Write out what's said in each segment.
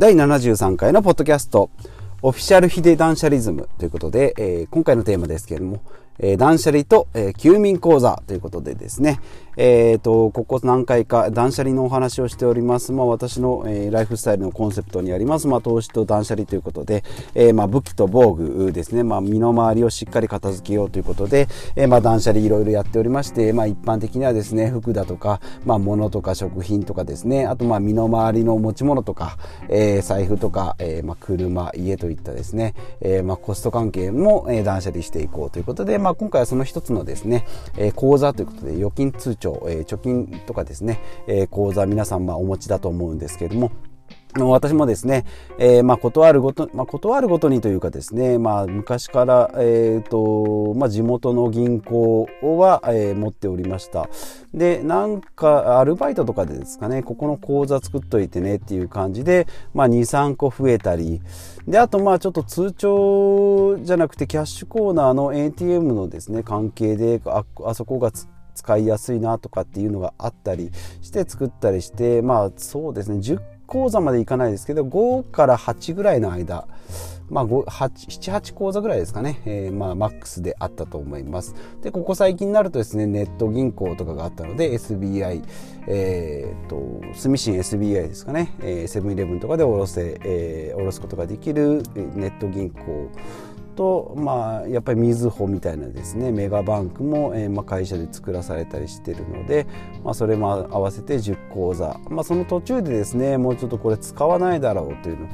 第73回のポッドキャスト、オフィシャルヒデダンシャリズムということで、えー、今回のテーマですけれども、えー、断捨離と、えー、休眠講座ということでですね、えーと、ここ何回か断捨離のお話をしております、まあ、私の、えー、ライフスタイルのコンセプトにあります、まあ、投資と断捨離ということで、えーまあ、武器と防具ですね、まあ、身の回りをしっかり片付けようということで、えーまあ、断捨離いろいろやっておりまして、まあ、一般的にはですね服だとか、まあ、物とか食品とかですね。あとまあ身の回りの持ち物とか、えー、財布とか、えーまあ、車家といったですね、えーまあ、コスト関係も、えー、断捨離していこうということで、まあ、あ今回はその一つのですね、えー、口座ということで預金通帳、えー、貯金とかですね、えー、口座皆さんまあお持ちだと思うんですけれども私もですね、えー、まあ、断るごと、まあ、断るごとにというかですね、まあ、昔から、えっ、ー、と、まあ、地元の銀行は、えー、持っておりました。で、なんか、アルバイトとかでですかね、ここの口座作っといてねっていう感じで、まあ、2、3個増えたり、で、あと、まあ、ちょっと通帳じゃなくて、キャッシュコーナーの ATM のですね、関係で、あ、あそこが使いやすいなとかっていうのがあったりして作ったりしてまあそうですね10講座までいかないですけど5から8ぐらいの間まあ、78講座ぐらいですかね、えー、まあ、マックスであったと思います。で、ここ最近になるとですね、ネット銀行とかがあったので、SBI、えー、っと、住信 SBI ですかね、セブンイレブンとかでおろせ、えー、おろすことができるネット銀行と、まあ、やっぱりみずほみたいなですねメガバンクも、えー、まあ、会社で作らされたりしてるので、まあ、それも合わせて10口座、まあ、その途中でですねもうちょっとこれ使わないだろうというの、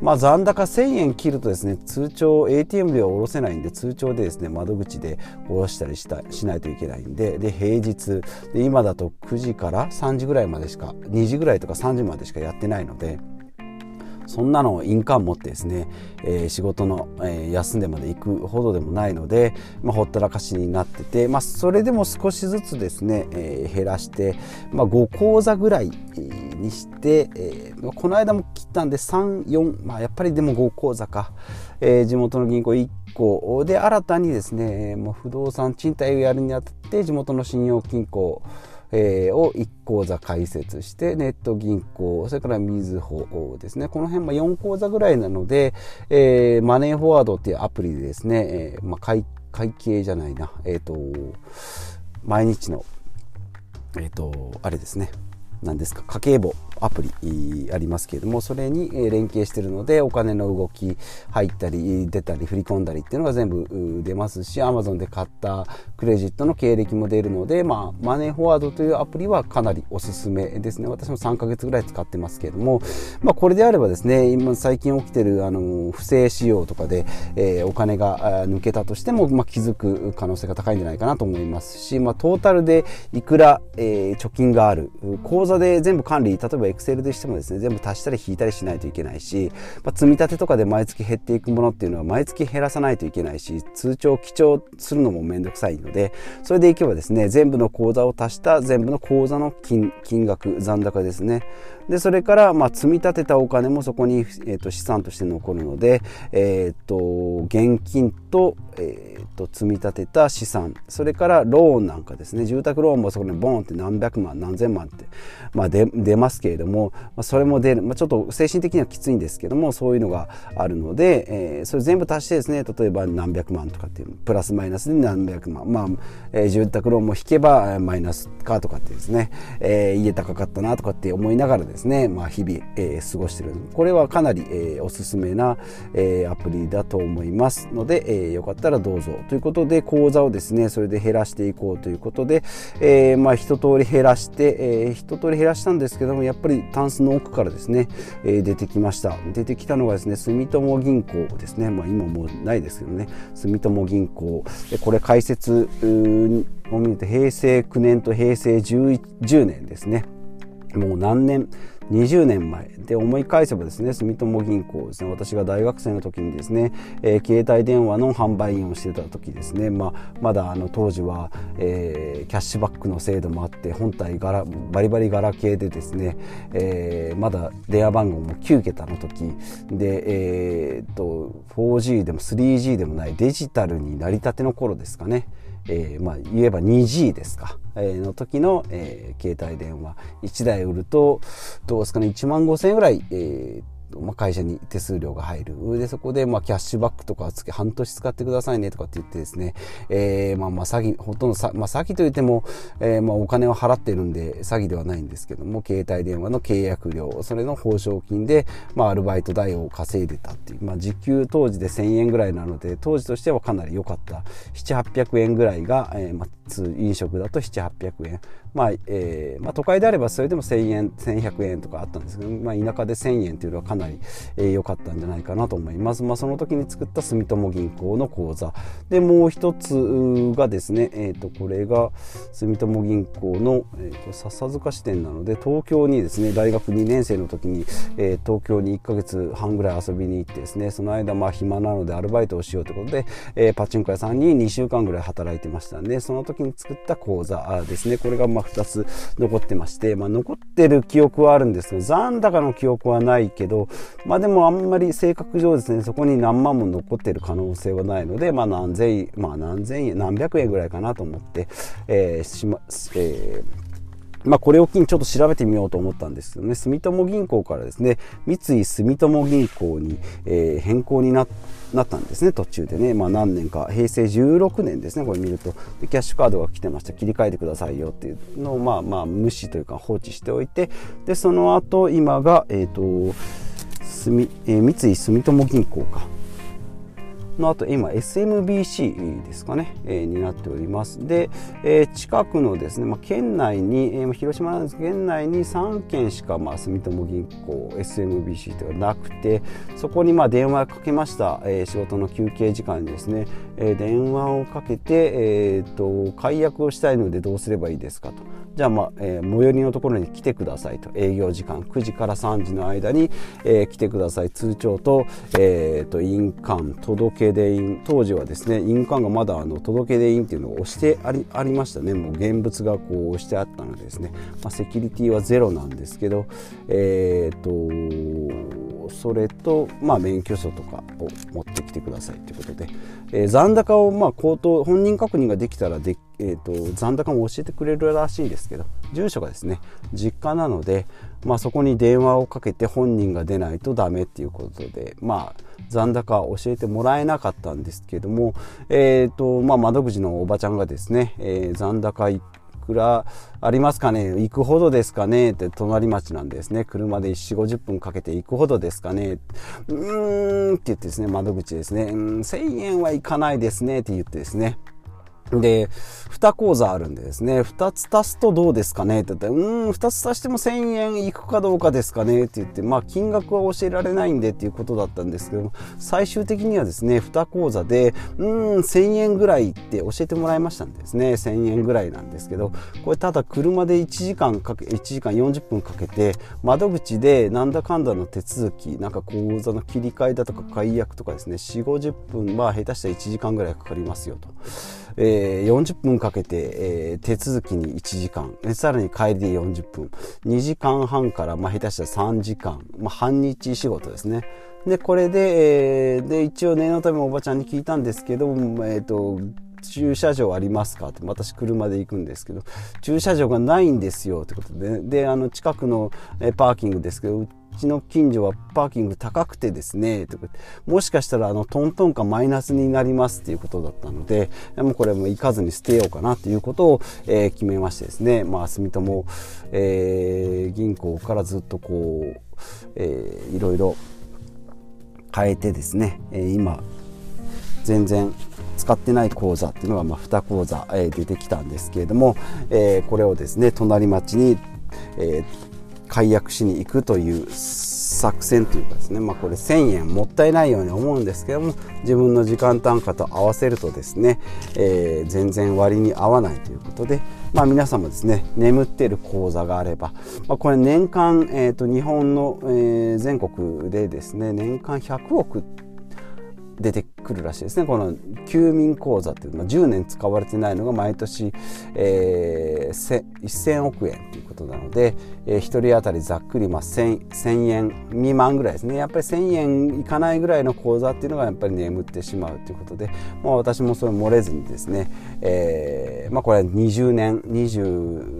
まあ、残高1000円切るとですね通帳 ATM では下ろせないんで通帳でですね窓口で下ろしたりしたしないといけないんでで平日で今だと9時から3時ぐらいまでしか2時ぐらいとか3時までしかやってないので。そんなの印鑑持ってですね、えー、仕事の、えー、休んでまで行くほどでもないので、まあ、ほったらかしになってて、まあ、それでも少しずつですね、えー、減らして、まあ、5講座ぐらいにして、えー、この間も切ったんで34、まあ、やっぱりでも5講座か、えー、地元の銀行1個で新たにですねもう不動産賃貸をやるにあたって地元の信用金庫えー、を1口座開設してネット銀行それからみずほですね。この辺も4口座ぐらいなので、えー、マネーフォワードっていうアプリでですね、えーまあ、会会計じゃないな。えっ、ー、と毎日のえっ、とあれですね。何ですか？家計簿。アプリありますけれどもそれに連携しているのでお金の動き入ったり出たり振り込んだりっていうのが全部出ますし Amazon で買ったクレジットの経歴も出るので、まあ、マネーフォワードというアプリはかなりおすすめですね。私も3ヶ月ぐらい使ってますけれども、まあ、これであればですね今最近起きてるあの不正使用とかで、えー、お金が抜けたとしても、まあ、気づく可能性が高いんじゃないかなと思いますし、まあ、トータルでいくら、えー、貯金がある口座で全部管理例えばエクセルでしてもですね全部足したり引いたりしないといけないし、まあ、積み立てとかで毎月減っていくものっていうのは毎月減らさないといけないし通帳記帳するのも面倒くさいのでそれでいけばですね全部の口座を足した全部の口座の金額残高ですね。でそれからまあ積み立てたお金もそこに、えー、と資産として残るので、えー、と現金と,、えー、と積み立てた資産。それからローンなんかですね。住宅ローンもそこにボンって何百万何千万って、まあ、出ますけれども、まあ、それも出る、まあ、ちょっと精神的にはきついんですけどもそういうのがあるので、えー、それ全部足してですね例えば何百万とかっていうプラスマイナスで何百万。まあ、えー、住宅ローンも引けばマイナスかとかってですね、えー、家高かったなとかって思いながらですねですね、まあ、日々、えー、過ごしてる。これはかなり、えー、おすすめな、えー、アプリだと思います。ので、えー、よかったらどうぞ。ということで講座をですねそれで減らしていこうということで、えー、まあ一通り減らして、えー、一通り減らしたんですけどもやっぱりタンスの奥からですね、えー、出てきました。出てきたのがですね住友銀行ですね、まあ、今もうないですけどね。住友銀行。これ解説を見ると平成9年と平成 10, 10年ですね。もう何年20年前。で思い返せばですね住友銀行ですね私が大学生の時にですね、えー、携帯電話の販売員をしてた時ですね、まあ、まだあの当時は、えー、キャッシュバックの制度もあって本体ガラバリバリガラケーでですね、えー、まだ電話番号も9桁の時で、えー、と 4G でも 3G でもないデジタルになりたての頃ですかね。えー、まあ、言えば 2G ですか、えー、の時の、えー、携帯電話。1台売るとどうですかね。1万5000円ぐらい、えまあ、会社に手数料が入る。で、そこで、まあ、キャッシュバックとか月半年使ってくださいねとかって言ってですね、えー、まあ、まあ、詐欺、ほとんどさ、まあ、詐欺と言っても、えー、まあ、お金を払ってるんで、詐欺ではないんですけども、携帯電話の契約料、それの報奨金で、まあ、アルバイト代を稼いでたっていう、まあ、時給当時で1000円ぐらいなので、当時としてはかなり良かった。7、800円ぐらいが、えー、まあ、飲食だと7、800円。まあ、えー、まあ、都会であればそれでも1000円、1100円とかあったんですけど、まあ、田舎で1000円というのはかなり良、えー、かったんじゃないかなと思います。まあ、その時に作った住友銀行の口座。で、もう一つがですね、えっ、ー、と、これが住友銀行の、えー、これ笹塚支店なので、東京にですね、大学2年生の時に、えー、東京に1ヶ月半ぐらい遊びに行ってですね、その間、まあ、暇なのでアルバイトをしようということで、えー、パチンコ屋さんに2週間ぐらい働いてましたんで、その時に作った口座ですね、これがまあ2つ残ってまして、まあ、残ってる記憶はあるんですけど、残高の記憶はないけど、まあでもあんまり性格上ですね、そこに何万も残ってる可能性はないので、まあ何千円、まあ何千円、何百円ぐらいかなと思って、えー、しま、えーまあ、これを機にちょっと調べてみようと思ったんですけどね、住友銀行からですね、三井住友銀行に、えー、変更になったんですね、途中でね。まあ、何年か、平成16年ですね、これ見ると。でキャッシュカードが来てました。切り替えてくださいよっていうのを、まあまあ、無視というか放置しておいて、で、その後、今が、えっ、ー、と、三井住友銀行か。の後今 SMBC ですかね、えー、になっております。で、えー、近くのですね、まあ、県内に、えー、広島なんですけど県内に3県しか、まあ、住友銀行 SMBC ではなくてそこにまあ電話かけました、えー、仕事の休憩時間にですね、えー、電話をかけて、えーと、解約をしたいのでどうすればいいですかと。じゃあ、まあえー、最寄りのところに来てくださいと。営業時間9時から3時の間に、えー、来てください。通帳と,、えーと、印鑑届出印当時はですね印鑑がまだあの届出印っていうのを押してありありましたね。もう現物がこう押してあったのでですね、まあ、セキュリティはゼロなんですけどえっ、とそれと、まあ、免許証とかを持ってきてくださいということで、えー、残高をまあ口頭本人確認ができたらでえーと、残高も教えてくれるらしいんですけど。住所がですね実家なので、まあ、そこに電話をかけて本人が出ないとダメっていうことで、まあ、残高教えてもらえなかったんですけども、えーとまあ、窓口のおばちゃんがですね、えー、残高いくらありますかね行くほどですかねって隣町なんですね。車で4、50分かけて行くほどですかねうーんって言ってですね、窓口ですねうん。1000円はいかないですねって言ってですね。で、2講座あるんでですね、2つ足すとどうですかね？って言って、うん、2つ足しても1000円いくかどうかですかね？って言って、まあ金額は教えられないんでっていうことだったんですけども、最終的にはですね、2講座で、うん、1000円ぐらいって教えてもらいましたんですね、1000円ぐらいなんですけど、これただ車で1時間かけ、1時間40分かけて、窓口でなんだかんだの手続き、なんか口座の切り替えだとか解約とかですね、4、50分、まあ下手したら1時間ぐらいかかりますよと。えー、40分かけて、えー、手続きに1時間、さらに帰りで40分、2時間半から、まあ、下手したら3時間、まあ、半日仕事ですね。で、これで、えー、で、一応念のためおばちゃんに聞いたんですけど、えっ、ー、と、駐車場ありますかって私車で行くんですけど駐車場がないんですよってことでであの近くのパーキングですけどちの近所はパーキング高くてですね、とかもしかしたらあのトントンかマイナスになりますっていうことだったので、もうこれも行かずに捨てようかなということを、えー、決めましてですね、まあ住友、えー、銀行からずっとこう、えー、いろいろ変えてですね、えー、今全然使ってない口座っていうのがまあ2口座、えー、出てきたんですけれども、えー、これをですね隣町に、えー、解約しに行くという作戦というかですね、まあ、これ1000円もったいないように思うんですけども自分の時間単価と合わせるとですね、えー、全然割に合わないということで、まあ、皆さんもですね眠っている口座があれば、まあ、これ年間、えー、と日本の、えー、全国でですね年間100億出てくるらしいですね。この休眠口座っていうのは10年使われてないのが毎年、えー、1000億円ということなので、えー、1人当たりざっくり、まあ1000、1000円未満ぐらいですね。やっぱり1000円いかないぐらいの口座っていうのがやっぱり眠ってしまうということで、まあ、私もそれ漏れずにですね、えーまあ、これは20年2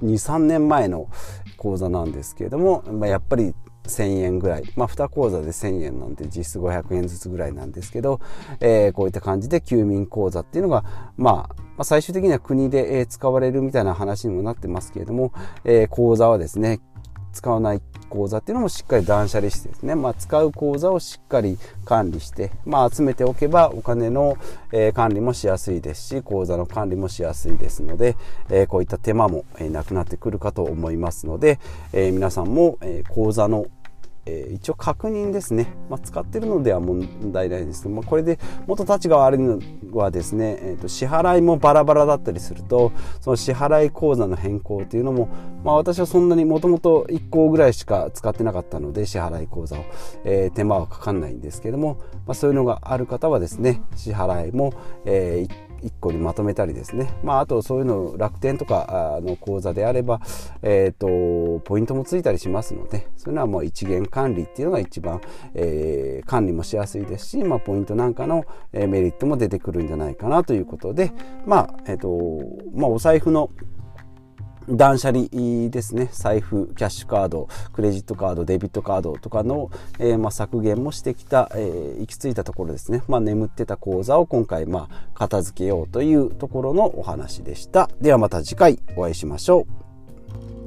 3年前の口座なんですけれども、まあ、やっぱり1000円ぐらい、まあ、2口座で1000円なんて実質500円ずつぐらいなんですけど、えー、こういった感じで休眠口座っていうのが、まあ、まあ、最終的には国で、使われるみたいな話にもなってますけれども、えー、口座はですね使わない口座っていうのもしっかり断捨離してですね、まあ、使う口座をしっかり管理して、まあ、集めておけばお金の、えー、管理もしやすいですし口座の管理もしやすいですので、えー、こういった手間も、えー、なくなってくるかと思いますので、え皆さんも、え口座のえー、一応確認ですね、まあ、使ってるのでは問題ないですけど、まあ、これでもっと立ちが悪いのはですね、えー、と支払いもバラバラだったりするとその支払い口座の変更というのも、まあ、私はそんなにもともと1個ぐらいしか使ってなかったので支払い口座を、えー、手間はかかんないんですけども、まあ、そういうのがある方はですね支払いも、えー、1個にまとめたりですね、まあ、あとそういうの楽天とかの口座であれば、えーと、ポイントもついたりしますのでそういうのはもう一元管理っていうのが一番、えー、管理もしやすいですし、まあ、ポイントなんかの、メリットも出てくるんじゃないかなということで、まあえーとまあ、お財布の断捨離ですね。財布キャッシュカードクレジットカードデビットカードとかの、えー、まあ、削減もしてきた、えー、行き着いたところですね、まあ、眠ってた口座を今回、まあ、片付けようというところのお話でした。ではまた次回お会いしましょう。